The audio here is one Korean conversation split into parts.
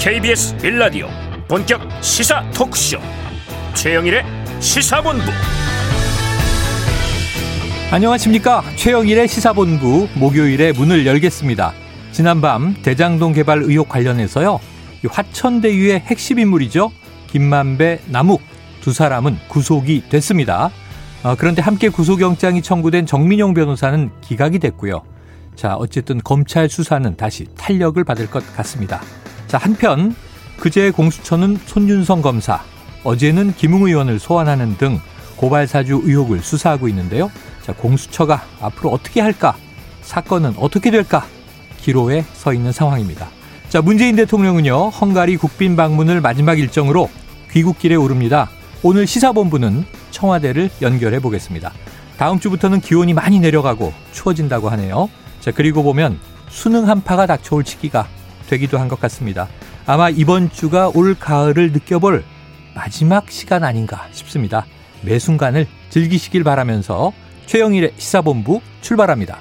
KBS 빌라디오 본격 시사 토크쇼 최영일의 시사본부. 안녕하십니까? 최영일의 시사본부 목요일에 문을 열겠습니다. 지난밤 대장동 개발 의혹 관련해서요. 화천대유의 핵심 인물이죠. 김만배 남욱 두 사람은 구속이 됐습니다. 어, 그런데 함께 구속영장이 청구된 정민용 변호사는 기각이 됐고요. 자 어쨌든 검찰 수사는 다시 탄력을 받을 것 같습니다 자 한편 그제 공수처는 손윤성 검사 어제는 김웅 의원을 소환하는 등 고발 사주 의혹을 수사하고 있는데요. 자, 공수처가 앞으로 어떻게 할까? 사건은 어떻게 될까? 기로에 서 있는 상황입니다. 자, 문재인 대통령은요, 헝가리 국빈 방문을 마지막 일정으로 귀국길에 오릅니다. 오늘 시사본부는 청와대를 연결해 보겠습니다. 다음 주부터는 기온이 많이 내려가고 추워진다고 하네요. 자, 그리고 보면 수능 한파가 닥쳐올 시기가 되기도 한 것 같습니다. 아마 이번 주가 올 가을을 느껴볼 마지막 시간 아닌가 싶습니다. 매 순간을 즐기시길 바라면서 최영일의 시사본부 출발합니다.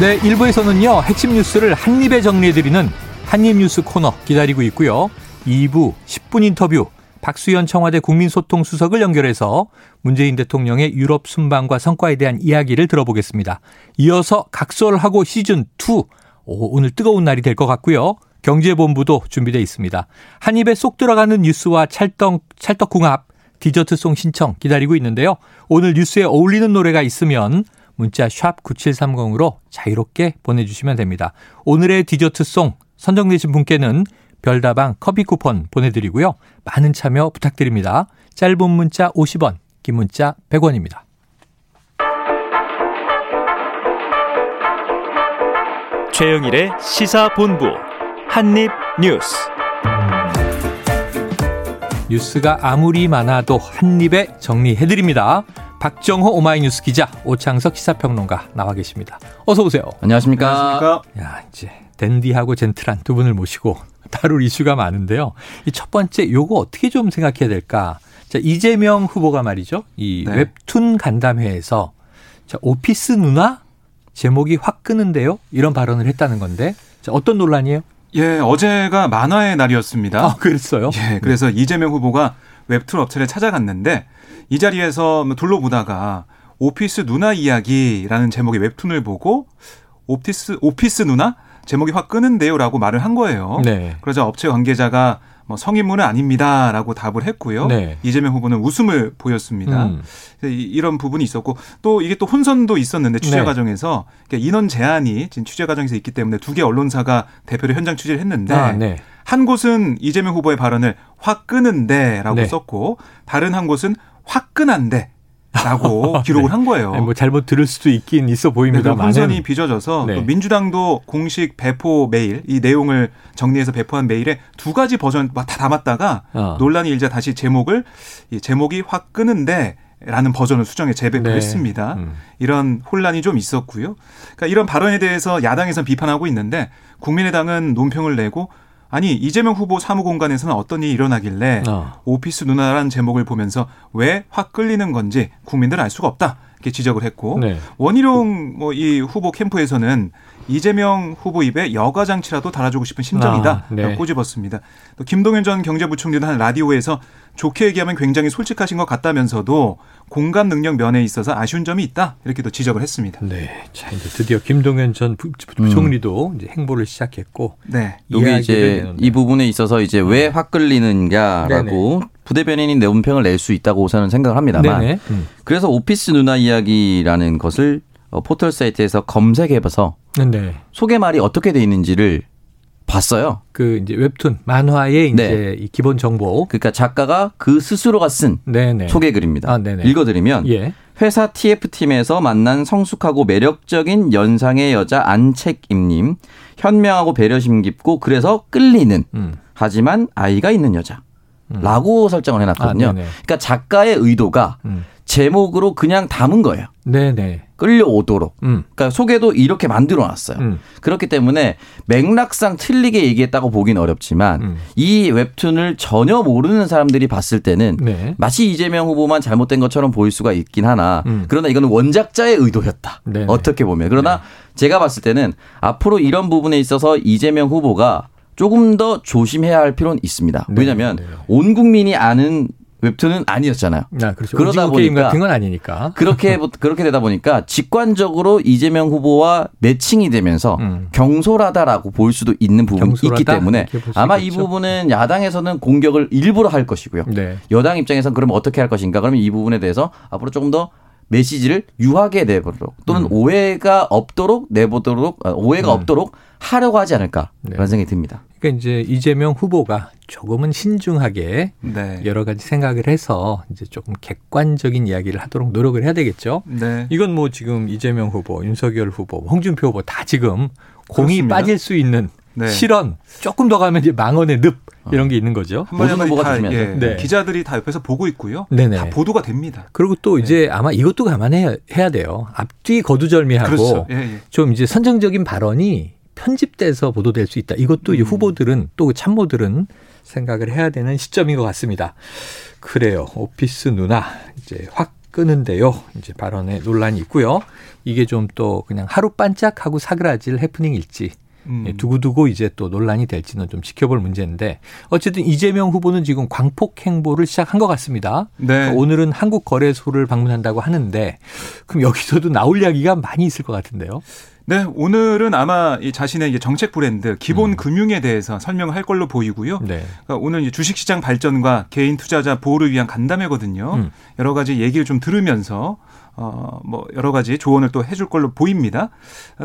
네, 1부에서는요, 핵심 뉴스를 한입에 정리해드리는 한입 뉴스 코너 기다리고 있고요. 2부 10분 인터뷰 박수현 청와대 국민소통수석을 연결해서 문재인 대통령의 유럽 순방과 성과에 대한 이야기를 들어보겠습니다. 이어서 각설하고 시즌2 오, 오늘 뜨거운 날이 될 것 같고요. 경제본부도 준비되어 있습니다. 한 입에 쏙 들어가는 뉴스와 찰떡, 찰떡궁합, 디저트송 신청 기다리고 있는데요. 오늘 뉴스에 어울리는 노래가 있으면 문자 샵 9730으로 자유롭게 보내주시면 됩니다. 오늘의 디저트송 선정되신 분께는 별다방 커피 쿠폰 보내드리고요. 많은 참여 부탁드립니다. 짧은 문자 50원, 긴 문자 100원입니다. 최영일의 시사본부 한입뉴스 뉴스가 아무리 많아도 한입에 정리해드립니다. 박정호 오마이뉴스 기자, 오창석 시사평론가 나와 계십니다. 어서 오세요. 안녕하십니까. 안녕하십니까. 야, 이제 댄디하고 젠틀한 두 분을 모시고 다룰 이슈가 많은데요. 이 첫 번째 요거 어떻게 좀 생각해야 될까? 자, 이재명 후보가 말이죠. 이 네. 웹툰 간담회에서 자, 오피스 누나 제목이 확 끄는데요. 이런 발언을 했다는 건데. 자, 어떤 논란이에요? 예, 어제가 만화의 날이었습니다. 아, 그랬어요? 예, 그래서 네. 이재명 후보가 웹툰 업체를 찾아갔는데 이 자리에서 뭐 둘러보다가 오피스 누나 이야기라는 제목의 웹툰을 보고 오피스 오피스 누나 제목이 확 끄는데요라고 말을 한 거예요. 네. 그러자 업체 관계자가 뭐 성인물은 아닙니다라고 답을 했고요. 네. 이재명 후보는 웃음을 보였습니다. 음. 이런 부분이 있었고 또 이게 또 혼선도 있었는데 취재 네. 과정에서 인원 제한이 지금 취재 과정에서 있기 때문에 두 개 언론사가 대표로 현장 취재를 했는데 아, 네. 한 곳은 이재명 후보의 발언을 확 끄는데라고 네. 썼고 다른 한 곳은 화끈한데 라고 기록을 네. 한 거예요. 네, 뭐 잘못 들을 수도 있긴 있어 보입니다. 네, 혼선이 빚어져서 네. 민주당도 공식 배포 메일 이 내용을 정리해서 배포한 메일에 두 가지 버전 다 담았다가 어. 논란이 일자 다시 제목을 이 제목이 확 끄는데 라는 버전을 수정해 재배포했습니다. 네. 음. 이런 혼란이 좀 있었고요. 그러니까 이런 발언에 대해서 야당에서는 비판하고 있는데 국민의당은 논평을 내고 아니 이재명 후보 사무공간에서는 어떤 일이 일어나길래 어. 오피스 누나라는 제목을 보면서 왜 확 끌리는 건지 국민들은 알 수가 없다. 이렇게 지적을 했고 네. 원희룡 뭐 이 후보 캠프에서는 이재명 후보 입에 여가 장치라도 달아주고 싶은 심정이다. 아, 네. 꼬집었습니다. 또 김동연 전 경제부총리도 한 라디오에서 좋게 얘기하면 굉장히 솔직하신 것 같다면서도 공감 능력 면에 있어서 아쉬운 점이 있다 이렇게도 지적을 했습니다. 네, 자 이제 드디어 김동연 전 부총리도 음. 이제 행보를 시작했고, 네, 여기 이제 이 부분에 있어서 이제 왜 확 끌리는가라고 부대변인이 내운평을 낼 수 있다고 저는 생각을 합니다만, 음. 그래서 오피스 누나 이야기라는 것을 어, 포털 사이트에서 검색해봐서 네. 소개말이 어떻게 돼 있는지를 봤어요. 그 이제 웹툰 만화의 이제 네. 기본 정보. 그러니까 작가가 그 스스로가 쓴 네네. 소개 글입니다. 아, 읽어드리면 예. 회사 TF 팀에서 만난 성숙하고 매력적인 연상의 여자 안책임님 현명하고 배려심 깊고 그래서 끌리는 음. 하지만 아이가 있는 여자. 음. 라고 설정을 해놨거든요. 아, 그러니까 작가의 의도가 음. 제목으로 그냥 담은 거예요. 네네. 끌려오도록. 음. 그러니까 소개도 이렇게 만들어 놨어요. 음. 그렇기 때문에 맥락상 틀리게 얘기했다고 보긴 어렵지만 음. 이 웹툰을 전혀 모르는 사람들이 봤을 때는 네. 마치 이재명 후보만 잘못된 것처럼 보일 수가 있긴 하나 음. 그러나 이거는 원작자의 의도였다. 네네. 어떻게 보면. 그러나 네. 제가 봤을 때는 앞으로 이런 부분에 있어서 이재명 후보가 조금 더 조심해야 할 필요는 있습니다. 네. 왜냐하면 네. 온 국민이 아는 웹툰은 아니었잖아요. 아, 그렇죠. 그러다 보니까 게임 아니니까. 그렇게 그렇게 되다 보니까 직관적으로 이재명 후보와 매칭이 되면서 음. 경솔하다라고 볼 수도 있는 부분이 경솔하다? 있기 때문에 아마 있겠죠. 이 부분은 야당에서는 공격을 일부러 할 것이고요. 네. 여당 입장에서는 그러면 어떻게 할 것인가? 그러면 이 부분에 대해서 앞으로 조금 더 메시지를 유하게 내보도록 또는 음. 오해가 없도록 내보도록 아, 오해가 음. 없도록 하려고 하지 않을까 네. 그런 생각이 듭니다. 그러니까 이제 이재명 후보가 조금은 신중하게 네. 여러 가지 생각을 해서 이제 조금 객관적인 이야기를 하도록 노력을 해야 되겠죠. 네. 이건 뭐 지금 이재명 후보, 윤석열 후보, 홍준표 후보 다 지금 공이 그렇습니다. 빠질 수 있는 네. 실언 조금 더 가면 이제 망언의 늪 이런 게 있는 거죠. 모든 후보가 다 예, 네. 기자들이 다 옆에서 보고 있고요. 네네. 다 보도가 됩니다. 그리고 또 네. 이제 아마 이것도 감안해야 해야 돼요. 앞뒤 거두절미하고 그렇죠. 예, 예. 좀 이제 선정적인 발언이 편집돼서 보도될 수 있다. 이것도 음. 후보들은 또 참모들은 생각을 해야 되는 시점인 것 같습니다. 그래요. 오피스 누나 이제 확 끄는데요. 이제 발언에 논란이 있고요. 이게 좀 또 그냥 하루 반짝하고 사그라질 해프닝일지 음. 예, 두고두고 이제 또 논란이 될지는 좀 지켜볼 문제인데 어쨌든 이재명 후보는 지금 광폭 행보를 시작한 것 같습니다. 네. 오늘은 한국 거래소를 방문한다고 하는데 그럼 여기서도 나올 이야기가 많이 있을 것 같은데요. 네, 오늘은 아마 이 자신의 정책 브랜드 기본 음. 금융에 대해서 설명할 걸로 보이고요. 네. 그러니까 오늘 주식시장 발전과 개인 투자자 보호를 위한 간담회거든요. 음. 여러 가지 얘기를 좀 들으면서 어, 뭐 여러 가지 조언을 또 해줄 걸로 보입니다.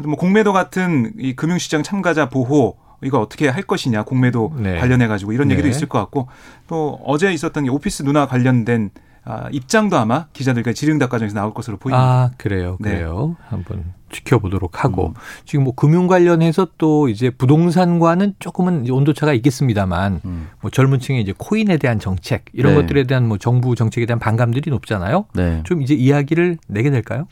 뭐 공매도 같은 이 금융시장 참가자 보호 이거 어떻게 할 것이냐 공매도 네. 관련해 가지고 이런 얘기도 네. 있을 것 같고 또 어제 있었던 게 오피스 누나 관련된 아, 입장도 아마 기자들과 질의응답 과정에서 나올 것으로 보입니다. 아 그래요, 네. 그래요. 네. 한번 지켜보도록 하고 음. 지금 뭐 금융 관련해서 또 이제 부동산과는 조금은 온도차가 있겠습니다만 음. 뭐 젊은층의 이제 코인에 대한 정책 이런 네. 것들에 대한 뭐 정부 정책에 대한 반감들이 높잖아요. 네. 좀 이제 이야기를 내게 될까요?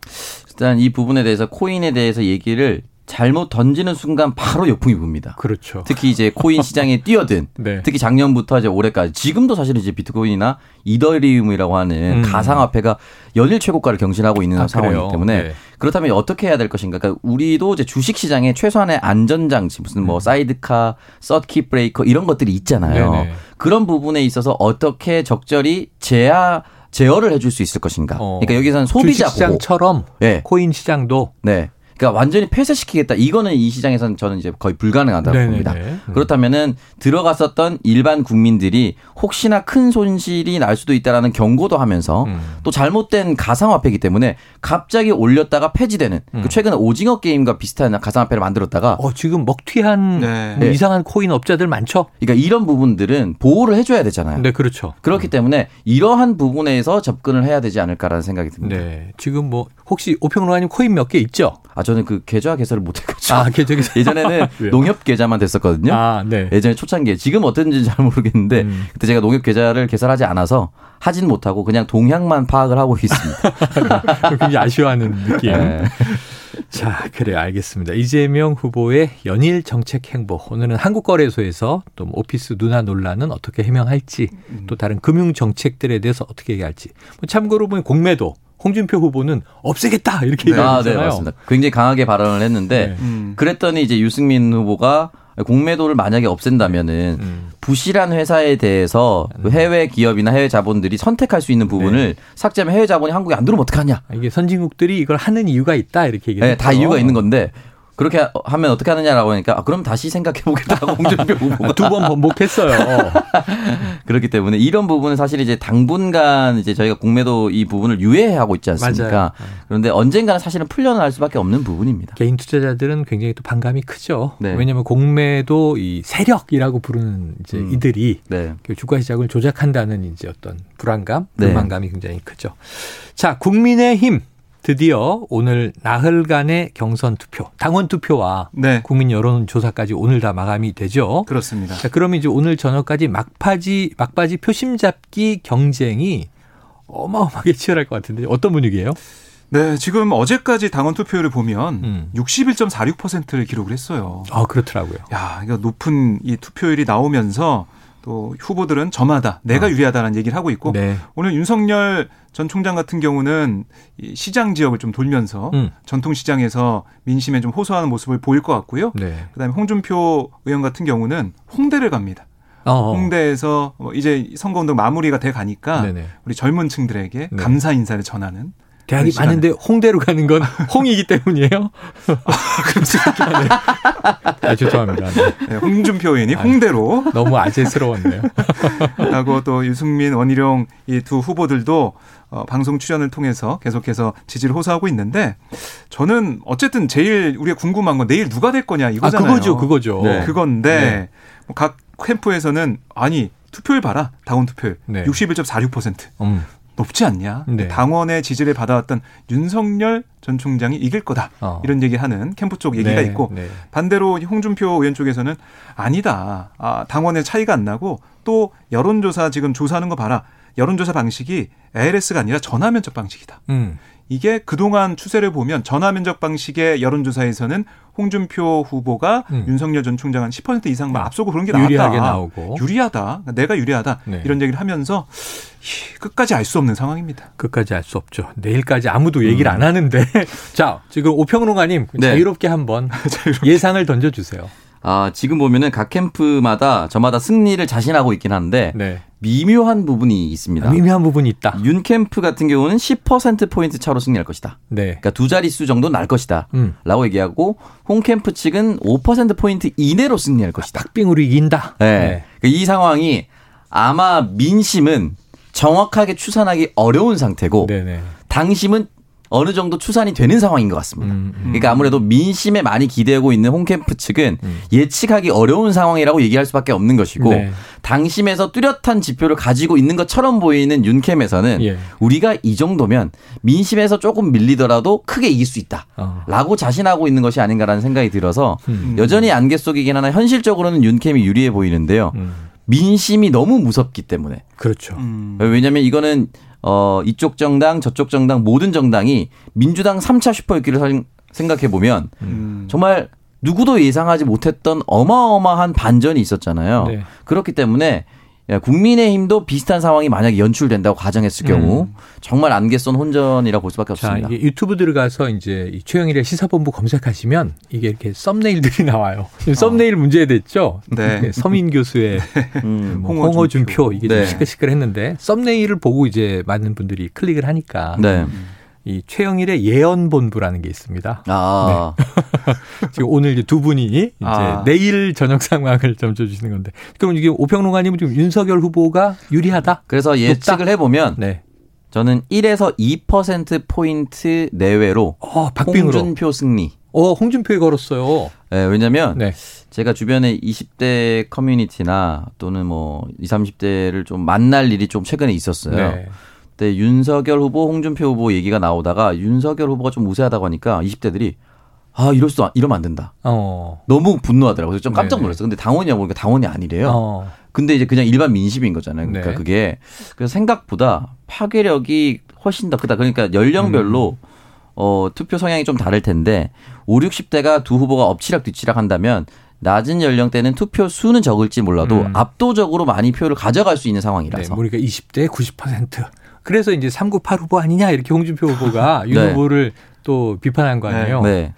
일단 이 부분에 대해서 코인에 대해서 얘기를 잘못 던지는 순간 바로 역풍이 붑니다. 그렇죠. 특히 이제 코인 시장에 뛰어든 네. 특히 작년부터 이제 올해까지 지금도 사실 이제 비트코인이나 이더리움이라고 하는 음. 가상화폐가 연일 최고가를 경신하고 있는 아, 상황이기 그래요? 때문에 네. 그렇다면 어떻게 해야 될 것인가? 그러니까 우리도 이제 주식 시장에 최소한의 안전 장치 무슨 뭐 음. 사이드카, 서킷 브레이커 이런 것들이 있잖아요. 네네. 그런 부분에 있어서 어떻게 적절히 제어 제어를 해줄 수 있을 것인가. 어. 그러니까 여기서는 소비자 시장처럼 네. 코인 시장도 네. 그러니까 완전히 폐쇄시키겠다. 이거는 이 시장에서는 저는 이제 거의 불가능하다고 네네네. 봅니다. 음. 그렇다면은 들어갔었던 일반 국민들이 혹시나 큰 손실이 날 수도 있다라는 경고도 하면서 음. 또 잘못된 가상화폐이기 때문에 갑자기 올렸다가 폐지되는 그 음. 그 최근에 오징어 게임과 비슷한 가상화폐를 만들었다가 어 지금 먹튀한 네. 뭐 이상한 코인 업자들 많죠. 그러니까 이런 부분들은 보호를 해줘야 되잖아요. 네, 그렇죠. 그렇기 음. 때문에 이러한 부분에서 접근을 해야 되지 않을까라는 생각이 듭니다. 네, 지금 뭐 혹시 오평로아님 코인 몇 개 있죠? 아 저는 그 계좌 개설을 못 해가지고. 아 계좌 개설. 예전에는 농협 계좌만 됐었거든요. 아 네. 예전에 초창기에 지금 어떤지 잘 모르겠는데 음. 그때 제가 농협 계좌를 개설하지 않아서 하진 못하고 그냥 동향만 파악을 하고 있습니다. 굉장히 아쉬워하는 느낌. 네. 자, 그래 알겠습니다. 이재명 후보의 연일 정책 행보. 오늘은 한국거래소에서 또뭐 오피스 누나 논란은 어떻게 해명할지, 또 다른 금융 정책들에 대해서 어떻게 얘기할지. 뭐 참고로 보면 공매도 홍준표 후보는 없애겠다 이렇게 네. 얘기했잖아요. 아, 네, 맞습니다. 굉장히 강하게 발언을 했는데 네. 음. 그랬더니 이제 유승민 후보가 공매도를 만약에 없앤다면은 음. 부실한 회사에 대해서 음. 해외 기업이나 해외 자본들이 선택할 수 있는 부분을 네. 삭제하면 해외 자본이 한국에 안 들어오면 어떡하냐. 이게 선진국들이 이걸 하는 이유가 있다 이렇게 얘기했죠. 네, 다 이유가 있는 건데 그렇게 하면 어떻게 하느냐라고 하니까 아, 그럼 다시 생각해 보겠다고 홍준표 후보가 두 번 번복했어요. 그렇기 때문에 이런 부분은 사실 이제 당분간 이제 저희가 공매도 이 부분을 유예하고 있지 않습니까? 맞아요. 그런데 언젠가는 사실은 풀려날 수밖에 없는 부분입니다. 개인 투자자들은 굉장히 또 반감이 크죠. 네. 왜냐하면 공매도 이 세력이라고 부르는 이제 음. 이들이 네. 그 주가 시장을 조작한다는 이제 어떤 불안감, 네. 불만감이 네. 굉장히 크죠. 자, 국민의힘 드디어 오늘 나흘간의 경선 투표, 당원 투표와 네. 국민 여론 조사까지 오늘 다 마감이 되죠. 그렇습니다. 자, 그러면 이제 오늘 저녁까지 막바지 막바지 표심 잡기 경쟁이 어마어마하게 치열할 것 같은데 어떤 분위기예요? 네, 지금 어제까지 당원 투표율을 보면 음. 61.46%를 기록을 했어요. 아, 그렇더라고요. 야, 이거 높은 이 투표율이 나오면서 또 후보들은 저마다 내가 어. 유리하다는 얘기를 하고 있고 네. 오늘 윤석열 전 총장 같은 경우는 이 시장 지역을 좀 돌면서 음. 전통 시장에서 민심에 좀 호소하는 모습을 보일 것 같고요. 네. 그다음에 홍준표 의원 같은 경우는 홍대를 갑니다. 어어. 홍대에서 뭐 이제 선거운동 마무리가 돼 가니까 네네. 우리 젊은 층들에게 네. 감사 인사를 전하는 대학이 많은데 홍대로 가는 건 홍이기 때문이에요. 아, 그렇지. 아, 죄송합니다. 네. 네, 홍준표 의원이 홍대로 너무 아재스러웠네요. 하고 또 유승민, 원희룡 이 두 후보들도 어, 방송 출연을 통해서 계속해서 지지를 호소하고 있는데 저는 어쨌든 제일 우리가 궁금한 건 내일 누가 될 거냐 이거잖아요. 아, 그거죠, 그거죠. 네. 그건데 네. 각 캠프에서는 아니 투표율 봐라 당원 투표율 네. 61.46%. 음. 높지 않냐. 네. 당원의 지지를 받아왔던 윤석열 전 총장이 이길 거다. 어. 이런 얘기하는 캠프 쪽 얘기가 네. 있고 네. 반대로 홍준표 의원 쪽에서는 아니다. 아, 당원의 차이가 안 나고 또 여론조사 지금 조사하는 거 봐라. 여론조사 방식이 ALS가 아니라 전화 면접 방식이다. 음. 이게 그동안 추세를 보면 전화 면접 방식의 여론조사에서는 홍준표 후보가 음. 윤석열 전 총장 한 10% 이상 막 앞서고 그런 게 나왔다. 유리하게 나오고. 유리하다. 내가 유리하다. 네. 이런 얘기를 하면서 끝까지 알 수 없는 상황입니다. 끝까지 알 수 없죠. 내일까지 아무도 얘기를 음. 안 하는데. 자, 지금 오평론가님 네. 자유롭게 한번 예상을 던져주세요. 아, 지금 보면은 각 캠프마다 저마다 승리를 자신하고 있긴 한데 네. 미묘한 부분이 있습니다. 아, 미묘한 부분이 있다. 윤 캠프 같은 경우는 10% 포인트 차로 승리할 것이다. 네. 그러니까 두 자릿수 정도 날 것이다. 음. 라고 얘기하고 홍 캠프 측은 5% 포인트 이내로 승리할 것이다. 박빙으로 이긴다. 네. 네. 그러니까 이 상황이 아마 민심은 정확하게 추산하기 어려운 상태고 네네. 당심은 어느 정도 추산이 되는 상황인 것 같습니다. 음, 음. 그러니까 아무래도 민심에 많이 기대고 있는 홍캠프 측은 음. 예측하기 어려운 상황이라고 얘기할 수밖에 없는 것이고 네. 당심에서 뚜렷한 지표를 가지고 있는 것처럼 보이는 윤캠에서는 예. 우리가 이 정도면 민심에서 조금 밀리더라도 크게 이길 수 있다라고 어. 자신하고 있는 것이 아닌가라는 생각이 들어서 음. 여전히 안개 속이긴 하나 현실적으로는 윤캠이 유리해 보이는데요. 음. 민심이 너무 무섭기 때문에 그렇죠. 음. 왜냐하면 이거는 어, 이쪽 정당, 저쪽 정당 모든 정당이 민주당 3차 슈퍼였기를 생각해 보면 음. 정말 누구도 예상하지 못했던 어마어마한 반전이 있었잖아요. 네. 그렇기 때문에 국민의힘도 비슷한 상황이 만약에 연출된다고 가정했을 경우 음. 정말 안개 쏜 혼전이라 볼 수밖에 없습니다. 자, 이게 유튜브 들어가서 이제 최영일의 시사본부 검색하시면 이게 이렇게 썸네일들이 나와요. 어. 썸네일 문제 됐죠. 네. 서민 교수의 음, 뭐 홍어준표 이게 네. 좀 시끌시끌했는데 썸네일을 보고 이제 많은 분들이 클릭을 하니까. 네. 이 최영일의 예언 본부라는 게 있습니다. 아. 네. 지금 오늘 이제 두 분이 이제 아. 내일 저녁 상황을 점쳐 주시는 건데. 그럼 이게 오평론가님은 지금 윤석열 후보가 유리하다? 그래서 예측을 높다? 해보면 네. 저는 1에서 2% 포인트 내외로 어, 박빙으로. 홍준표 승리. 어, 홍준표에 걸었어요. 네, 왜냐면 네. 제가 주변에 20대 커뮤니티나 또는 뭐 20, 30대를 좀 만날 일이 좀 최근에 있었어요. 네. 때 윤석열 후보, 홍준표 후보 얘기가 나오다가 윤석열 후보가 좀 우세하다고 하니까 20대들이 아, 이럴 수, 이러면 안 된다. 어. 너무 분노하더라고요. 그래서 좀 깜짝 놀랐어요. 근데 당원이냐고 보니까 당원이 아니래요. 어. 근데 이제 그냥 일반 민심인 거잖아요. 그러니까 네. 그게. 그래서 생각보다 파괴력이 훨씬 더 크다. 그러니까 연령별로 음. 어, 투표 성향이 좀 다를 텐데 5, 60대가 두 후보가 엎치락 뒤치락 한다면 낮은 연령대는 투표 수는 적을지 몰라도 음. 압도적으로 많이 표를 가져갈 수 있는 상황이라서. 네, 우리가 20대 90%. 그래서 이제 398 후보 아니냐 이렇게 홍준표 후보가 네. 윤 후보를 또 비판한 거 아니에요. 네. 네.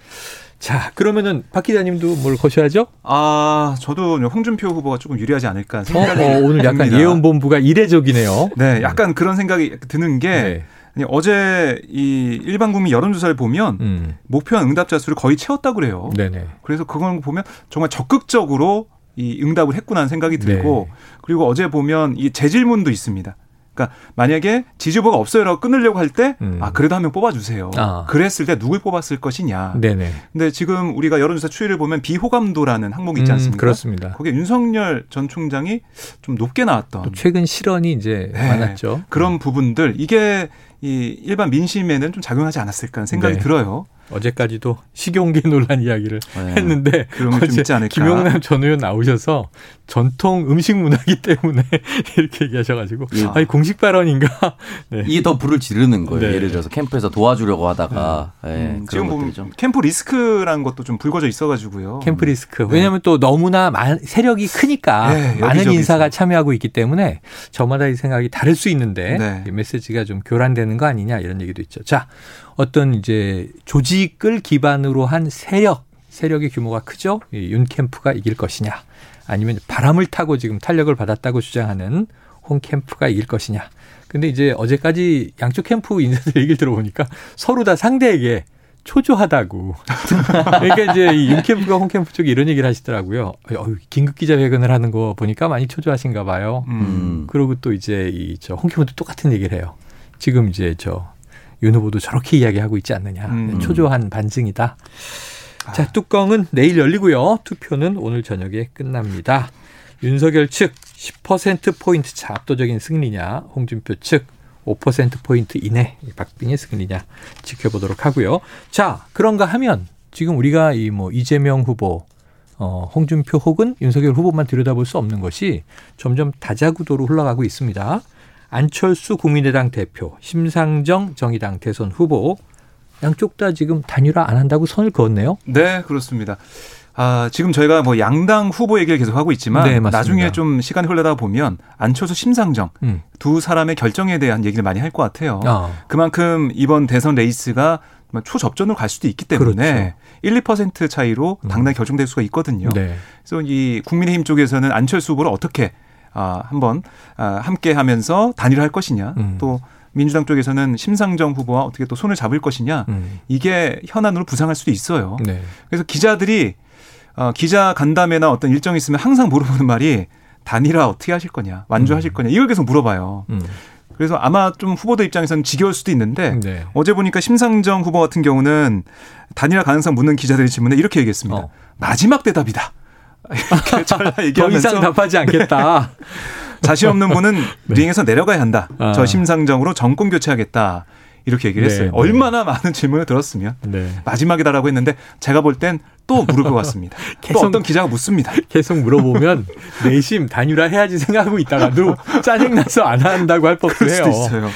자, 그러면은 박 기자님도 뭘 거셔야죠? 아, 저도 홍준표 후보가 조금 유리하지 않을까 생각이 어, 어, 오늘 약간 예언 본부가 이례적이네요. 네, 약간 그런 생각이 드는 게 네. 어제 이 일반 국민 여론조사를 보면 음. 목표한 응답자 수를 거의 채웠다 그래요. 네네. 그래서 그걸 보면 정말 적극적으로 이 응답을 했구나 하는 생각이 들고 네. 그리고 어제 보면 이 재질문도 있습니다. 그러니까 만약에 지지부가 없어요라고 끊으려고 할 때, 음. 아, 그래도 한 명 뽑아주세요. 아. 그랬을 때 누굴 뽑았을 것이냐. 네네. 근데 지금 우리가 여론조사 추이를 보면 비호감도라는 항목이 있지 음, 않습니까? 음, 그렇습니다. 거기에 윤석열 전 총장이 좀 높게 나왔던. 또 최근 실언이 이제 네. 많았죠. 그런 음. 부분들, 이게 이 일반 민심에는 좀 작용하지 않았을까 하는 생각이 네. 들어요. 어제까지도 식용기 논란 이야기를 네. 했는데 않을까. 김용남 전 의원 나오셔서 전통 음식 문화기 때문에 이렇게 얘기하셔가지고 예. 아니 공식 발언인가? 네. 이게 더 불을 지르는 거예요. 네. 예를 들어서 캠프에서 도와주려고 하다가 네. 네, 음, 지금 보면 캠프 리스크라는 것도 좀 불거져 있어가지고요. 캠프 리스크. 네. 왜냐하면 또 너무나 많, 세력이 크니까 네, 많은 인사가 있어. 참여하고 있기 때문에 저마다 이 생각이 다를 수 있는데 메시지가 좀 교란되는 거 아니냐 이런 얘기도 있죠. 자, 어떤 이제 조직을 기반으로 한 세력 세력의 규모가 크죠. 윤 캠프가 이길 것이냐. 아니면 바람을 타고 지금 탄력을 받았다고 주장하는 홍 캠프가 이길 것이냐. 근데 이제 어제까지 양쪽 캠프 인사들 얘기를 들어보니까 서로 다 상대에게 초조하다고. 그러니까 이제 이윤 캠프가 홍 캠프 쪽이 이런 얘기를 하시더라고요. 어휴, 긴급 기자회견을 하는 거 보니까 많이 초조하신가 봐요. 음. 그리고 또 이제 이 저 홍 캠프도 똑같은 얘기를 해요. 지금 이제 저 윤 후보도 저렇게 이야기하고 있지 않느냐. 음. 초조한 반증이다. 자, 뚜껑은 내일 열리고요. 투표는 오늘 저녁에 끝납니다. 윤석열 측 10%포인트 차 압도적인 승리냐, 홍준표 측 5%포인트 이내 박빙의 승리냐 지켜보도록 하고요. 자, 그런가 하면 지금 우리가 이 뭐 이재명 후보, 어, 홍준표 혹은 윤석열 후보만 들여다볼 수 없는 것이 점점 다자구도로 흘러가고 있습니다. 안철수 국민의당 대표, 심상정 정의당 대선 후보, 양쪽 다 지금 단일화 안 한다고 선을 그었네요. 네, 그렇습니다. 아, 지금 저희가 뭐 양당 후보 얘기를 계속 하고 있지만 네, 나중에 좀 시간이 흘러다 보면 안철수 심상정 음. 두 사람의 결정에 대한 얘기를 많이 할 것 같아요. 아. 그만큼 이번 대선 레이스가 초접전으로 갈 수도 있기 때문에 그렇죠. 1, 2% 차이로 음. 당락이 결정될 수가 있거든요. 네. 그래서 이 국민의힘 쪽에서는 안철수 후보를 어떻게 아, 한번 아, 함께 하면서 단일화할 것이냐 음. 또 민주당 쪽에서는 심상정 후보와 어떻게 또 손을 잡을 것이냐 음. 이게 현안으로 부상할 수도 있어요. 네. 그래서 기자들이 어, 기자 간담회나 어떤 일정이 있으면 항상 물어보는 말이 단일화 어떻게 하실 거냐, 완주하실 음. 거냐 이걸 계속 물어봐요. 음. 그래서 아마 좀 후보들 입장에서는 지겨울 수도 있는데 네. 어제 보니까 심상정 후보 같은 경우는 단일화 가능성 묻는 기자들의 질문에 이렇게 얘기했습니다. 어. 마지막 대답이다. 이렇게 더 이상 답하지 않겠다. 자신 없는 분은 네. 링에서 내려가야 한다. 아. 저 심상정으로 정권 교체하겠다. 이렇게 얘기를 했어요. 네, 네. 얼마나 많은 질문을 들었으면 네. 마지막이다라고 했는데 제가 볼 땐 또 물을 것 같습니다. 계속, 또 어떤 기자가 묻습니다. 계속 물어보면 내심 단일화 해야지 생각하고 있다가도 짜증나서 안 한다고 할 법도 해요. 수도 있어요.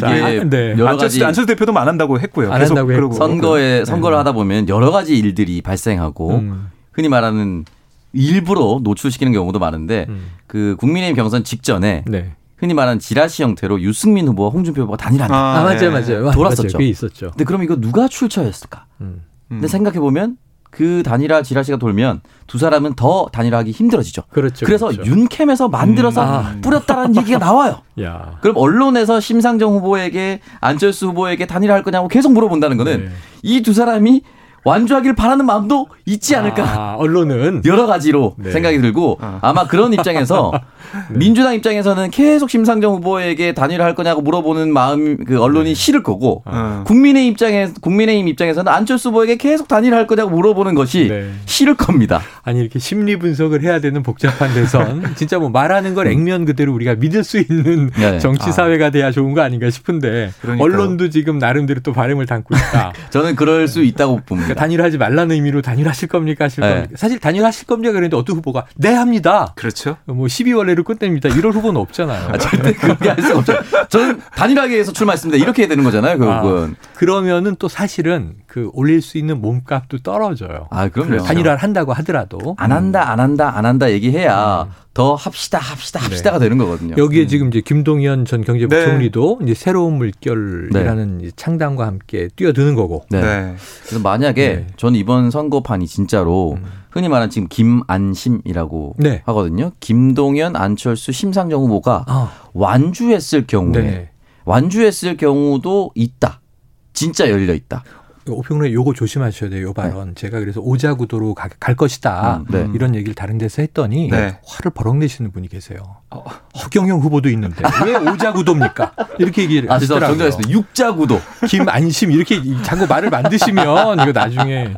자, 이게 네. 여러 가지 안철수 대표도 안 한다고 했고요. 안 한다고 했고. 선거에 선거를 네. 하다 보면 여러 가지 일들이 발생하고 음. 흔히 말하는 일부러 노출시키는 경우도 많은데 음. 그 국민의힘 경선 직전에 네. 흔히 말하는 지라시 형태로 유승민 후보와 홍준표 후보가 단일한다. 아, 아 맞아요, 맞아요. 돌았었죠. 맞아요. 있었죠. 근데 그럼 이거 누가 출처였을까? 음. 근데 생각해 보면 그 단일화 지라시가 돌면 두 사람은 더 단일화하기 힘들어지죠. 그렇죠. 그래서 그렇죠. 윤캠에서 만들어서 음. 아. 뿌렸다라는 얘기가 나와요. 야. 그럼 언론에서 심상정 후보에게 안철수 후보에게 단일화할 거냐고 계속 물어본다는 거는 네. 이두 사람이 완주하길 바라는 마음도 있지 않을까. 아, 언론은 여러 가지로 네. 생각이 들고 아. 아마 그런 입장에서 네. 민주당 입장에서는 계속 심상정 후보에게 단일화 할 거냐고 물어보는 마음 그 언론이 네. 싫을 거고 아. 국민의 입장에 국민의힘 입장에서는 안철수 후보에게 계속 단일화 할 거냐고 물어보는 것이 네. 싫을 겁니다. 아니 이렇게 심리 분석을 해야 되는 복잡한 대선 진짜 뭐 말하는 걸 액면 그대로 우리가 믿을 수 있는 네. 정치 사회가 돼야 좋은 거 아닌가 싶은데 그러니까요. 언론도 지금 나름대로 또 바람을 담고 있다. 저는 그럴 수 있다고 봅니다. 단일하지 말라는 의미로 단일하실 겁니까 하실 네. 겁니까? 사실 단일하실 겁니까 그랬는데 어떤 후보가 네 합니다. 그렇죠. 뭐 12월 내로 끝냅니다. 이럴 후보는 없잖아요. 아, 절대 그렇게 할 수가 없죠. 저는 단일하게 해서 출마했습니다. 이렇게 해야 되는 거잖아요, 결국은. 아, 그러면은 또 사실은 그 올릴 수 있는 몸값도 떨어져요. 아, 그럼요. 단일화를 한다고 하더라도 안 한다, 안 한다, 안 한다 얘기해야 음. 더 합시다, 합시다, 합시다가 네. 되는 거거든요. 여기에 음. 지금 이제 김동연 전 경제부총리도 네. 이제 새로운 물결이라는 네. 창당과 함께 뛰어드는 거고. 네. 네. 그래서 만약에 네. 저는 이번 선거판이 진짜로 음. 흔히 말하는 지금 김안심이라고 네. 하거든요. 김동연, 안철수, 심상정 후보가 아. 완주했을 경우에 완주했을 경우도 있다. 진짜 열려 있다. 오평론에 요거 조심하셔야 돼요. 요 발언. 네. 제가 그래서 오자 구도로 가, 갈 것이다. 음, 네. 이런 얘기를 다른 데서 했더니 네. 화를 버럭 내시는 분이 계세요. 어. 허경영 후보도 있는데 왜 오자 구도입니까? 이렇게 얘기를 아, 하시더라고요. 정정했습니다. 육자 구도. 김안심 이렇게 자꾸 말을 만드시면 이거 나중에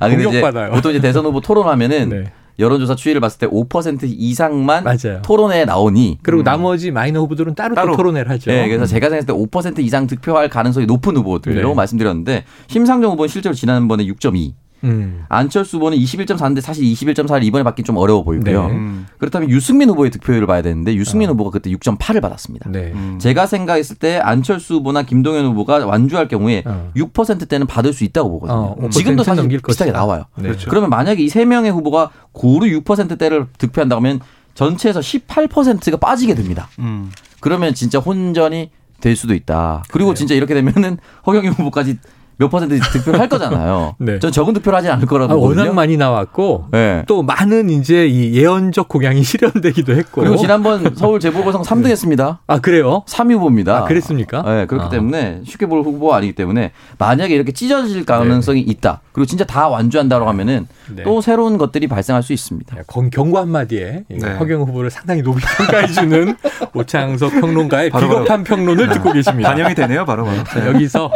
아, 공격받아요. 보통 이제 대선 후보 토론하면은 네. 여론조사 추이를 봤을 때 5% 이상만 맞아요. 토론회에 나오니 그리고 음. 나머지 마이너 후보들은 따로, 따로. 토론회를 하죠. 네, 그래서 음. 제가 생각했을 때 5% 이상 득표할 가능성이 높은 후보들로 네. 말씀드렸는데 심상정 후보는 실제로 지난번에 6.2 음. 안철수 후보는 21.4인데 사실 21.4를 이번에 받기 좀 어려워 보이고요. 네. 음. 그렇다면 유승민 후보의 득표율을 봐야 되는데 유승민 어. 후보가 그때 6.8을 받았습니다. 네. 음. 제가 생각했을 때 안철수 후보나 김동연 후보가 완주할 경우에 어. 6%대는 받을 수 있다고 보거든요. 어, 지금도 사실 비슷하게 나와요. 네. 그렇죠. 그러면 만약에 이 세 명의 후보가 고루 6%대를 득표한다고 하면 전체에서 18%가 빠지게 됩니다. 음. 그러면 진짜 혼전이 될 수도 있다. 그리고 네. 진짜 이렇게 되면은 허경영 후보까지 몇 퍼센트 득표를 할 거잖아요. 네. 전 적은 득표를 하지 않을 거라고 아, 워낙 많이 나왔고 네. 또 많은 이제 이 예언적 공약이 실현되기도 했고 그리고 지난번 서울 재보궐선 3등 했습니다. 아 그래요? 3위 후보입니다. 아, 그랬습니까? 네, 그렇기 아. 때문에 쉽게 볼 후보 아니기 때문에 만약에 이렇게 찢어질 가능성이 네. 있다. 그리고 진짜 다 완주한다고 하면은 네. 또 새로운 것들이 발생할 수 있습니다. 네, 경고 한마디에 네. 허경 후보를 상당히 높이 평가해주는 오창석 평론가의 비겁한 평론을 듣고 계십니다. 반영이 되네요, 바로. 바로. 여기서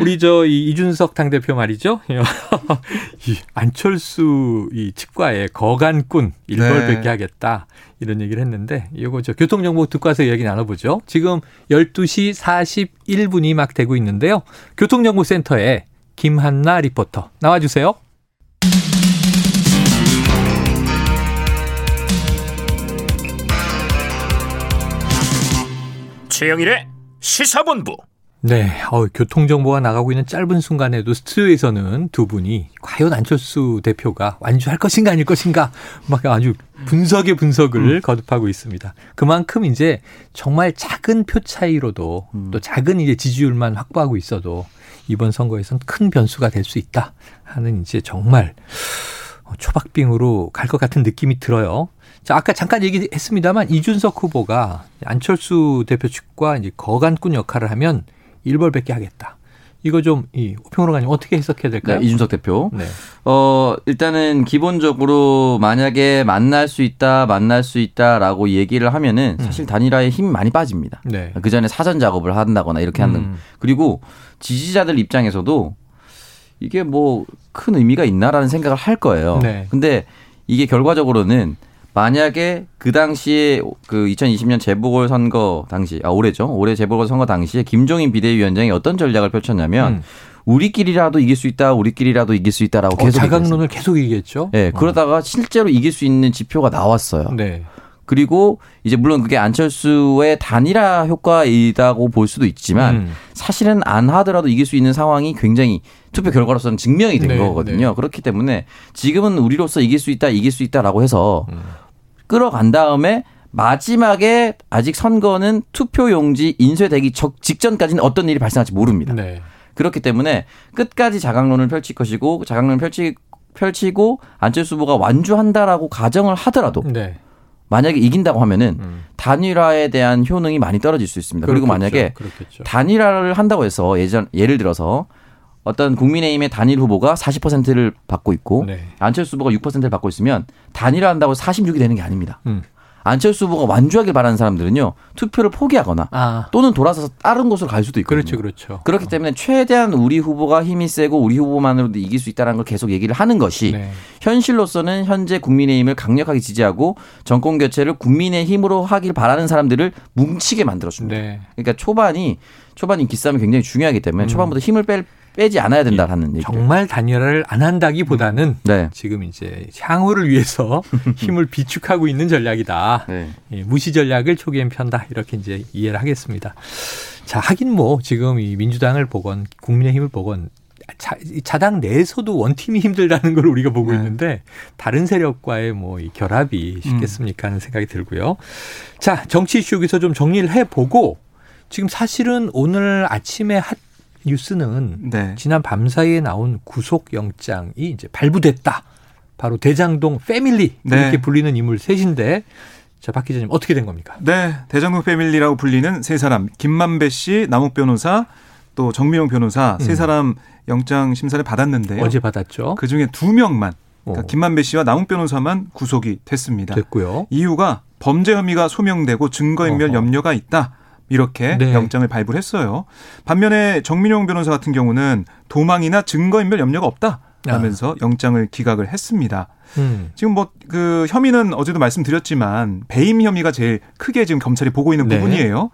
우리 저이 이준석 당대표 말이죠. 이 안철수 이 치과에 거간꾼 일벌백계 네. 하겠다. 이런 얘기를 했는데 이거 저 교통정보 듣고 와서 이야기 나눠보죠. 지금 12시 41분이 막 되고 있는데요. 교통정보센터에 김한나 리포터 나와주세요. 최영일의 시사본부 네, 어, 교통 정보가 나가고 있는 짧은 순간에도 스튜디오에서는 두 분이 과연 안철수 대표가 완주할 것인가 아닐 것인가 막 아주 분석의 분석을 음. 거듭하고 있습니다. 그만큼 이제 정말 작은 표 차이로도 음. 또 작은 이제 지지율만 확보하고 있어도 이번 선거에선 큰 변수가 될 수 있다 하는 이제 정말 초박빙으로 갈 것 같은 느낌이 들어요. 자, 아까 잠깐 얘기했습니다만 이준석 후보가 안철수 대표 측과 이제 거간꾼 역할을 하면 일벌백계 하겠다. 이거 좀, 이, 평론가님 어떻게 해석해야 될까요? 네, 이준석 대표. 네. 어, 일단은 기본적으로 만약에 만날 수 있다, 만날 수 있다라고 얘기를 하면은 음. 사실 단일화에 힘이 많이 빠집니다. 네. 그 전에 사전 작업을 한다거나 이렇게 하는. 음. 그리고 지지자들 입장에서도 이게 뭐 큰 의미가 있나라는 생각을 할 거예요. 네. 근데 이게 결과적으로는 만약에 그 당시에 그 2020년 재보궐 선거 당시 아 올해죠 올해 재보궐 선거 당시에 김종인 비대위원장이 어떤 전략을 펼쳤냐면 음. 우리끼리라도 이길 수 있다, 우리끼리라도 이길 수 있다라고 어, 계속 자강론을 계속 얘기했죠. 네, 어. 그러다가 실제로 이길 수 있는 지표가 나왔어요. 네. 그리고 이제 물론 그게 안철수의 단일화 효과이다고 볼 수도 있지만 음. 사실은 안 하더라도 이길 수 있는 상황이 굉장히 투표 결과로서는 증명이 된 네, 거거든요. 네. 그렇기 때문에 지금은 우리로서 이길 수 있다, 이길 수 있다라고 해서 음. 끌어간 다음에 마지막에 아직 선거는 투표용지 인쇄되기 직전까지는 어떤 일이 발생할지 모릅니다. 네. 그렇기 때문에 끝까지 자강론을 펼칠 것이고 자강론을 펼치, 펼치고 안철수 후보가 완주한다라고 가정을 하더라도 네. 만약에 이긴다고 하면은 음. 단일화에 대한 효능이 많이 떨어질 수 있습니다. 그렇겠죠. 그리고 만약에 그렇겠죠. 단일화를 한다고 해서 예전 예를 들어서 어떤 국민의힘의 단일 후보가 40%를 받고 있고 네. 안철수 후보가 6%를 받고 있으면 단일화한다고 46이 되는 게 아닙니다. 음. 안철수 후보가 완주하길 바라는 사람들은요 투표를 포기하거나 아. 또는 돌아서서 다른 곳으로 갈 수도 있거든요. 그렇죠, 그렇죠. 그렇기 때문에 최대한 우리 후보가 힘이 세고 우리 후보만으로도 이길 수 있다는 걸 계속 얘기를 하는 것이 네. 현실로서는 현재 국민의힘을 강력하게 지지하고 정권 교체를 국민의힘으로 하길 바라는 사람들을 뭉치게 만들어줍니다. 네. 그러니까 초반이 초반이 기싸움이 굉장히 중요하기 때문에 음. 초반부터 힘을 뺄 빼지 않아야 된다라는 얘기. 정말 단일화를 안 한다기보다는 음. 네. 지금 이제 향후를 위해서 힘을 비축하고 있는 전략이다. 네. 예, 무시 전략을 초기엔 편다. 이렇게 이제 이해를 하겠습니다. 자, 하긴 뭐 지금 이 민주당을 보건 국민의힘을 보건 자, 자당 내에서도 원팀이 힘들다는 걸 우리가 보고 네. 있는데 다른 세력과의 뭐 이 결합이 쉽겠습니까 하는 생각이 들고요. 자, 정치 이슈 여기서 좀 정리를 해 보고 지금 사실은 오늘 아침에 핫 뉴스는 네. 지난 밤사이에 나온 구속영장이 이제 발부됐다. 바로 대장동 패밀리 네. 이렇게 불리는 인물 셋인데 자, 박 기자님 어떻게 된 겁니까? 네, 대장동 패밀리라고 불리는 세 사람 김만배 씨, 남욱 변호사, 또 정미용 변호사 세 음. 사람 영장 심사를 받았는데요. 어제 받았죠. 그 중에 두 명만 그러니까 어. 김만배 씨와 남욱 변호사만 구속이 됐습니다. 됐고요. 이유가 범죄 혐의가 소명되고 증거인멸 염려가 있다. 이렇게 네. 영장을 발부를 했어요. 반면에 정민용 변호사 같은 경우는 도망이나 증거인멸 염려가 없다. 라면서 아. 영장을 기각을 했습니다. 음. 지금 뭐 그 혐의는 어제도 말씀드렸지만 배임 혐의가 제일 크게 지금 검찰이 보고 있는 네. 부분이에요.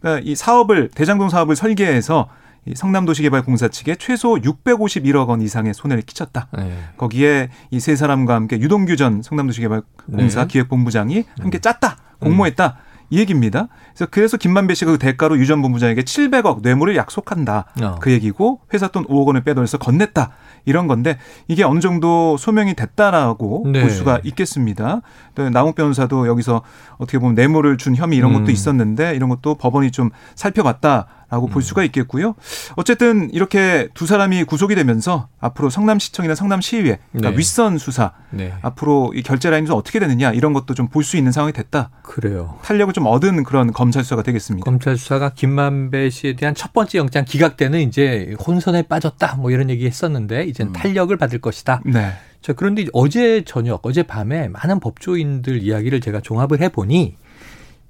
그러니까 이 사업을 대장동 사업을 설계해서 성남도시개발공사 측에 최소 651억 원 이상의 손해를 끼쳤다. 네. 거기에 이 세 사람과 함께 유동규 전 성남도시개발공사 네. 기획본부장이 함께 짰다, 공모했다. 음. 이 얘기입니다. 그래서 그래서 김만배 씨가 그 대가로 유 전 본부장에게 700억 뇌물을 약속한다. 어. 그 얘기고 회사 돈 5억 원을 빼돌려서 건넸다. 이런 건데 이게 어느 정도 소명이 됐다라고 네. 볼 수가 있겠습니다. 나홍 변호사도 여기서 어떻게 보면 뇌물을 준 혐의 이런 것도 음. 있었는데 이런 것도 법원이 좀 살펴봤다. 라고 음. 볼 수가 있겠고요. 어쨌든 이렇게 두 사람이 구속이 되면서 앞으로 성남시청이나 성남시의회 그러니까 네. 윗선 수사 네. 앞으로 이 결제 라인이 어떻게 되느냐 이런 것도 좀 볼 수 있는 상황이 됐다. 그래요. 탄력을 좀 얻은 그런 검찰 수사가 되겠습니다. 검찰 수사가 김만배 씨에 대한 첫 번째 영장 기각 때는 이제 혼선에 빠졌다 뭐 이런 얘기 했었는데 이제는 음. 탄력을 받을 것이다. 네. 자, 그런데 어제 저녁, 어제 밤에 많은 법조인들 이야기를 제가 종합을 해 보니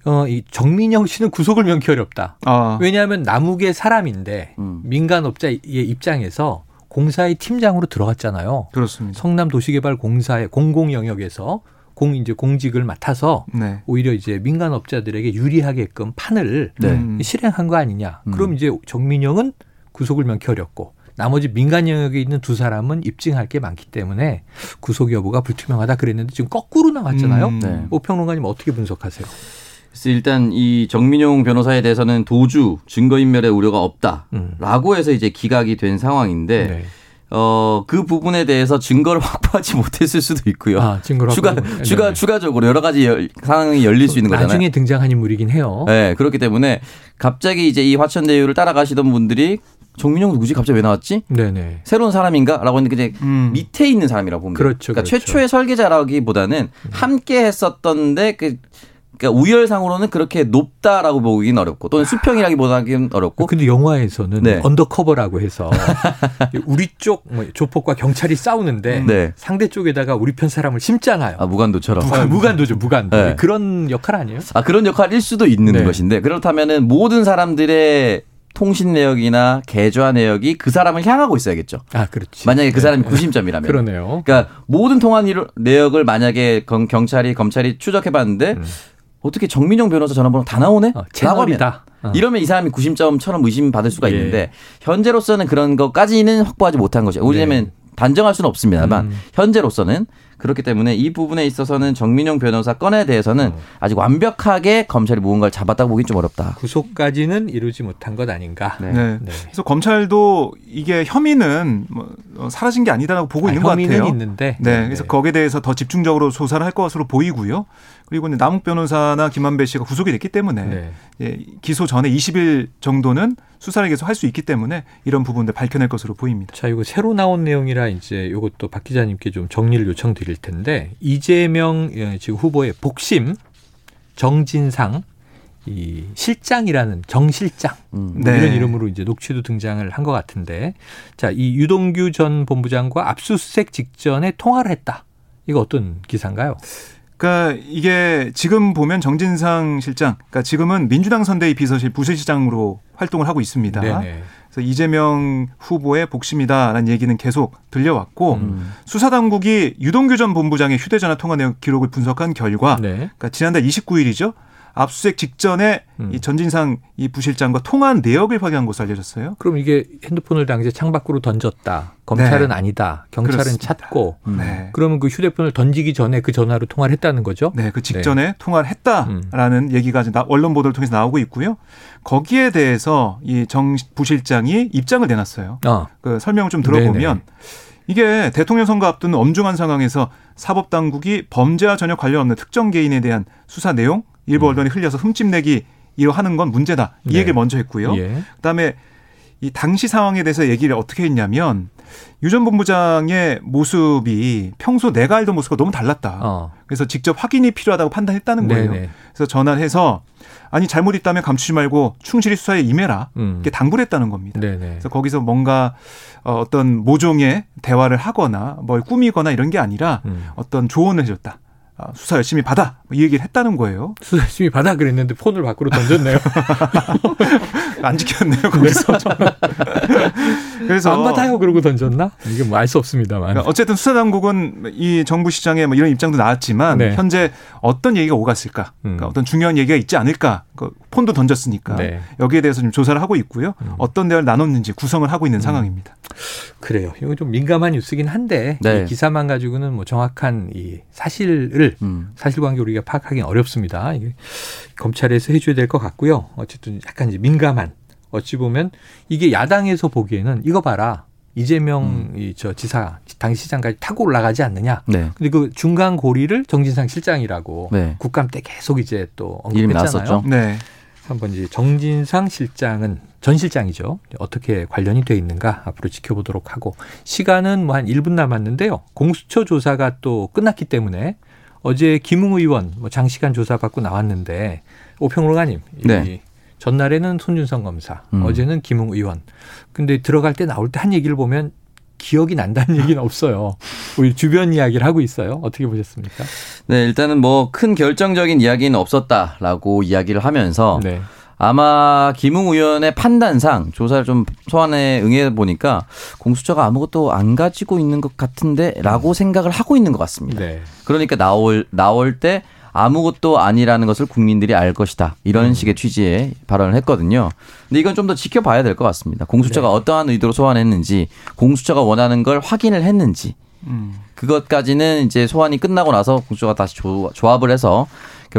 어, 이 정민영 씨는 구속을 명키 어렵다. 아. 왜냐하면 남욱의 사람인데 음. 민간업자의 입장에서 공사의 팀장으로 들어갔잖아요. 그렇습니다. 성남 도시개발공사의 공공 영역에서 공 이제 공직을 맡아서 네. 오히려 이제 민간업자들에게 유리하게끔 판을 네. 실행한 거 아니냐. 음. 그럼 이제 정민영은 구속을 명키 어렵고 나머지 민간 영역에 있는 두 사람은 입증할 게 많기 때문에 구속 여부가 불투명하다 그랬는데 지금 거꾸로 나왔잖아요. 음. 네. 오평론가님 어떻게 분석하세요? 그래서 일단 이 정민용 변호사에 대해서는 도주 증거인멸의 우려가 없다라고 음. 해서 이제 기각이 된 상황인데 네. 어, 그 부분에 대해서 증거를 확보하지 못했을 수도 있고요. 아, 증거를 추가, 확보... 추가, 네. 추가적으로 여러 가지 열, 상황이 열릴 수 있는 거잖아요. 나중에 등장한 인물이긴 해요. 네, 그렇기 때문에 갑자기 이제 이 화천대유를 따라가시던 분들이 정민영 누구지? 갑자기 왜 나왔지? 네네. 새로운 사람인가? 라고 했는데 이제 음. 밑에 있는 사람이라고 보면 그렇죠. 그러니까 그렇죠. 최초의 설계자라기보다는 음. 함께 했었던데 그 그러니까 우열상으로는 그렇게 높다라고 보기는 어렵고 또는 수평이라기보다는 어렵고. 근데 영화에서는 네. 언더커버라고 해서 우리 쪽뭐 조폭과 경찰이 싸우는데 네. 상대 쪽에다가 우리 편 사람을 심잖아요. 아 무간도처럼. 아, 무간 도죠, 무간도. 네. 그런 역할 아니에요? 아 그런 역할일 수도 있는 네. 것인데 그렇다면은 모든 사람들의 통신 내역이나 계좌 내역이 그 사람을 향하고 있어야겠죠. 아, 그렇지. 만약에 그 사람이 네. 구심점이라면. 그러네요. 그러니까 모든 통화 내역을 만약에 경찰이 검찰이 추적해 봤는데 음. 어떻게 정민용 변호사 전화번호 다 나오네? 어, 채널이다. 어. 이러면 이 사람이 구심점처럼 의심받을 수가 예. 있는데 현재로서는 그런 것까지는 확보하지 못한 것이죠. 왜냐하면 네. 단정할 수는 없습니다만 음. 현재로서는 그렇기 때문에 이 부분에 있어서는 정민용 변호사 건에 대해서는 어. 아직 완벽하게 검찰이 무언가를 잡았다고 보기 좀 어렵다. 구속까지는 이루지 못한 것 아닌가. 네. 네. 네. 그래서 검찰도 이게 혐의는 뭐 어, 사라진 게 아니다라고 보고 아, 있는 것 같아요. 있는데. 네. 네. 그래서 거기에 대해서 더 집중적으로 조사를 할 것으로 보이고요. 그리고 남욱 변호사나 김만배 씨가 구속이 됐기 때문에 네. 예, 기소 전에 20일 정도는 수사를 계속 할 수 있기 때문에 이런 부분들 밝혀낼 것으로 보입니다. 자, 이거 새로 나온 내용이라 이제 이것도 박 기자님께 좀 정리를 요청드릴 텐데 이재명 예, 지금 후보의 복심 정진상 이 실장이라는 정실장 음. 뭐 네. 이런 이름으로 이제 녹취도 등장을 한 것 같은데 자이 유동규 전 본부장과 압수수색 직전에 통화를 했다. 이거 어떤 기사인가요? 그러니까 이게 지금 보면 정진상 실장, 그러니까 지금은 민주당 선대위 비서실 부실시장으로 활동을 하고 있습니다. 네네. 그래서 이재명 후보의 복심이다라는 얘기는 계속 들려왔고 음. 수사 당국이 유동규 전 본부장의 휴대전화 통화 내용 기록을 분석한 결과, 네. 그러니까 지난달 29일이죠. 압수수색 직전에 음. 이 전진상 이 부실장과 통화한 내역을 확인한 것으로 알려졌어요. 그럼 이게 핸드폰을 당시에 창밖으로 던졌다. 검찰은 네. 아니다. 경찰은 그렇습니다. 찾고. 음. 네. 그러면 그 휴대폰을 던지기 전에 그 전화로 통화를 했다는 거죠? 네, 그 직전에 네. 통화를 했다라는 음. 얘기가 언론 보도를 통해서 나오고 있고요. 거기에 대해서 이 정 부실장이 입장을 내놨어요. 어. 그 설명을 좀 들어보면 네네. 이게 대통령 선거 앞둔 엄중한 상황에서 사법 당국이 범죄와 전혀 관련 없는 특정 개인에 대한 수사 내용 일부 음. 언론이 흘려서 흠집내기 이거 하는 건 문제다. 이 네. 얘기를 먼저 했고요. 예. 그다음에 이 당시 상황에 대해서 얘기를 어떻게 했냐면 유 전 본부장의 모습이 평소 내가 알던 모습과 너무 달랐다. 어. 그래서 직접 확인이 필요하다고 판단했다는 거예요. 네네. 그래서 전화를 해서 아니 잘못 있다면 감추지 말고 충실히 수사에 임해라. 음. 이렇게 당부를 했다는 겁니다. 네네. 그래서 거기서 뭔가 어, 어떤 모종의 대화를 하거나 뭘 꾸미거나 이런 게 아니라 음. 어떤 조언을 해줬다. 아, 수사 열심히 받아 이 얘기를 했다는 거예요. 수사 열심히 받아 그랬는데 폰을 밖으로 던졌네요. 안 지켰네요 거기서. 그래서 안 받아요 그러고 던졌나? 이게 뭐 알 수 없습니다만. 그러니까 어쨌든 수사 당국은 이 정부 시장에 뭐 이런 입장도 나왔지만 네. 현재 어떤 얘기가 오갔을까? 그러니까 음. 어떤 중요한 얘기가 있지 않을까? 그 폰도 던졌으니까 네. 여기에 대해서 좀 조사를 하고 있고요. 음. 어떤 대화를 나눴는지 구성을 하고 있는 음. 상황입니다. 그래요. 이거 좀 민감한 뉴스긴 한데 네. 이 기사만 가지고는 뭐 정확한 이 사실을 음. 사실관계 우리가 파악하기는 어렵습니다. 이게 검찰에서 해줘야 될 것 같고요. 어쨌든 약간 이제 민감한 어찌 보면 이게 야당에서 보기에는 이거 봐라. 이재명 음. 이저 지사 당시장까지 타고 올라가지 않느냐. 네. 근데 그 중간 고리를 정진상 실장이라고 네. 국감 때 계속 이제 또 언급했잖아요. 네. 한번 이제 정진상 실장은 전 실장이죠. 어떻게 관련이 돼 있는가 앞으로 지켜보도록 하고 시간은 뭐 한 1분 남았는데요. 공수처 조사가 또 끝났기 때문에 어제 김웅 의원 뭐 장시간 조사 받고 나왔는데 오평론가님 네. 전날에는 손준성 검사, 음. 어제는 김웅 의원. 근데 들어갈 때 나올 때 한 얘기를 보면 기억이 난다는 얘기는 없어요. 우리 주변 이야기를 하고 있어요. 어떻게 보셨습니까? 네, 일단은 뭐 큰 결정적인 이야기는 없었다라고 이야기를 하면서 네. 아마 김웅 의원의 판단상 조사를 좀 소환에 응해 보니까 공수처가 아무것도 안 가지고 있는 것 같은데라고 생각을 하고 있는 것 같습니다. 네. 그러니까 나올 나올 때 아무것도 아니라는 것을 국민들이 알 것이다. 이런 음. 식의 취지의 발언을 했거든요. 근데 이건 좀 더 지켜봐야 될 것 같습니다. 공수처가 네. 어떠한 의도로 소환했는지, 공수처가 원하는 걸 확인을 했는지, 음. 그것까지는 이제 소환이 끝나고 나서 공수처가 다시 조, 합을 해서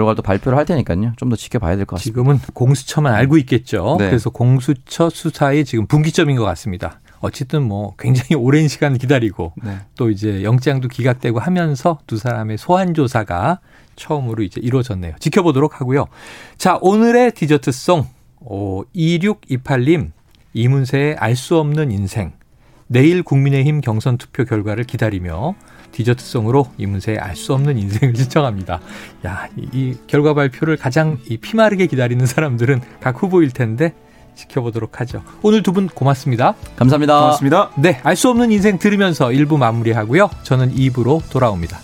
결과를 또 발표를 할 테니까요. 좀 더 지켜봐야 될 것 같습니다. 지금은 공수처만 알고 있겠죠. 네. 그래서 공수처 수사의 지금 분기점인 것 같습니다. 어쨌든 뭐 굉장히 오랜 시간 기다리고 네. 또 이제 영장도 기각되고 하면서 두 사람의 소환 조사가 처음으로 이제 이루어졌네요. 지켜보도록 하고요. 자, 오늘의 디저트송 오, 2628님 이문세의 알 수 없는 인생 내일 국민의힘 경선 투표 결과를 기다리며 디저트송으로 이문세의 알 수 없는 인생을 신청합니다. 야, 이, 이 결과 발표를 가장 이 피마르게 기다리는 사람들은 각 후보일 텐데 지켜보도록 하죠. 오늘 두 분 고맙습니다. 감사합니다. 고맙습니다. 네, 알 수 없는 인생 들으면서 1부 마무리하고요. 저는 2부로 돌아옵니다.